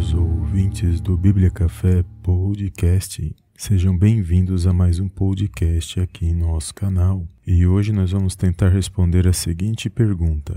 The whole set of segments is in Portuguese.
queridos ouvintes do Bíblia Café Podcast. Sejam bem-vindos a mais um podcast aqui em nosso canal. E hoje nós vamos tentar responder a seguinte pergunta: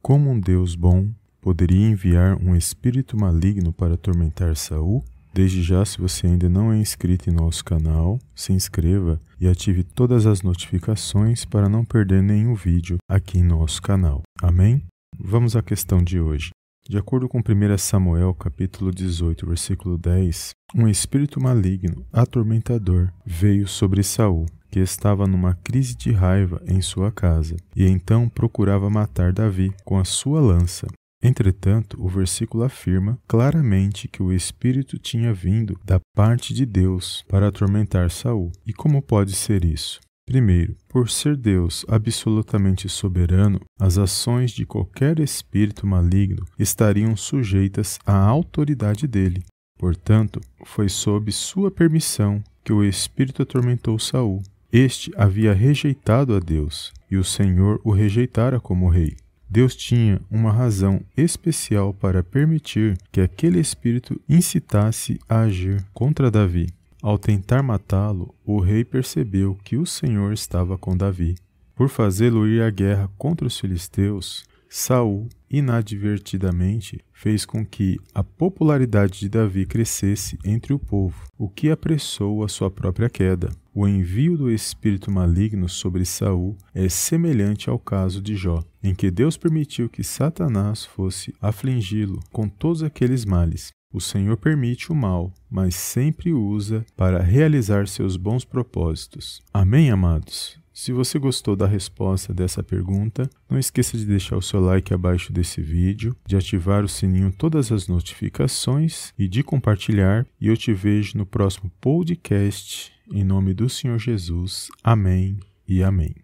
Como um Deus bom poderia enviar um espírito maligno para atormentar Saul? Desde já, se você ainda não é inscrito em nosso canal, se inscreva e ative todas as notificações para não perder nenhum vídeo aqui em nosso canal. Amém? Vamos à questão de hoje. De acordo com 1 Samuel, capítulo 18, versículo 10, um espírito maligno, atormentador, veio sobre Saul, que estava numa crise de raiva em sua casa, e então procurava matar Davi com a sua lança. Entretanto, o versículo afirma claramente que o espírito tinha vindo da parte de Deus para atormentar Saul. E como pode ser isso? Primeiro, por ser Deus absolutamente soberano, as ações de qualquer espírito maligno estariam sujeitas à autoridade dele. Portanto, foi sob sua permissão que o espírito atormentou Saul. Este havia rejeitado a Deus, e o Senhor o rejeitara como rei. Deus tinha uma razão especial para permitir que aquele espírito incitasse a agir contra Davi. Ao tentar matá-lo, o rei percebeu que o Senhor estava com Davi. Por fazê-lo ir à guerra contra os filisteus, Saul inadvertidamente fez com que a popularidade de Davi crescesse entre o povo, o que apressou a sua própria queda. O envio do espírito maligno sobre Saul é semelhante ao caso de Jó, em que Deus permitiu que Satanás fosse afligi-lo com todos aqueles males. O Senhor permite o mal, mas sempre usa para realizar seus bons propósitos. Amém, amados? Se você gostou da resposta dessa pergunta, não esqueça de deixar o seu like abaixo desse vídeo, de ativar o sininho todas as notificações e de compartilhar. E eu te vejo no próximo podcast. Em nome do Senhor Jesus. Amém e amém.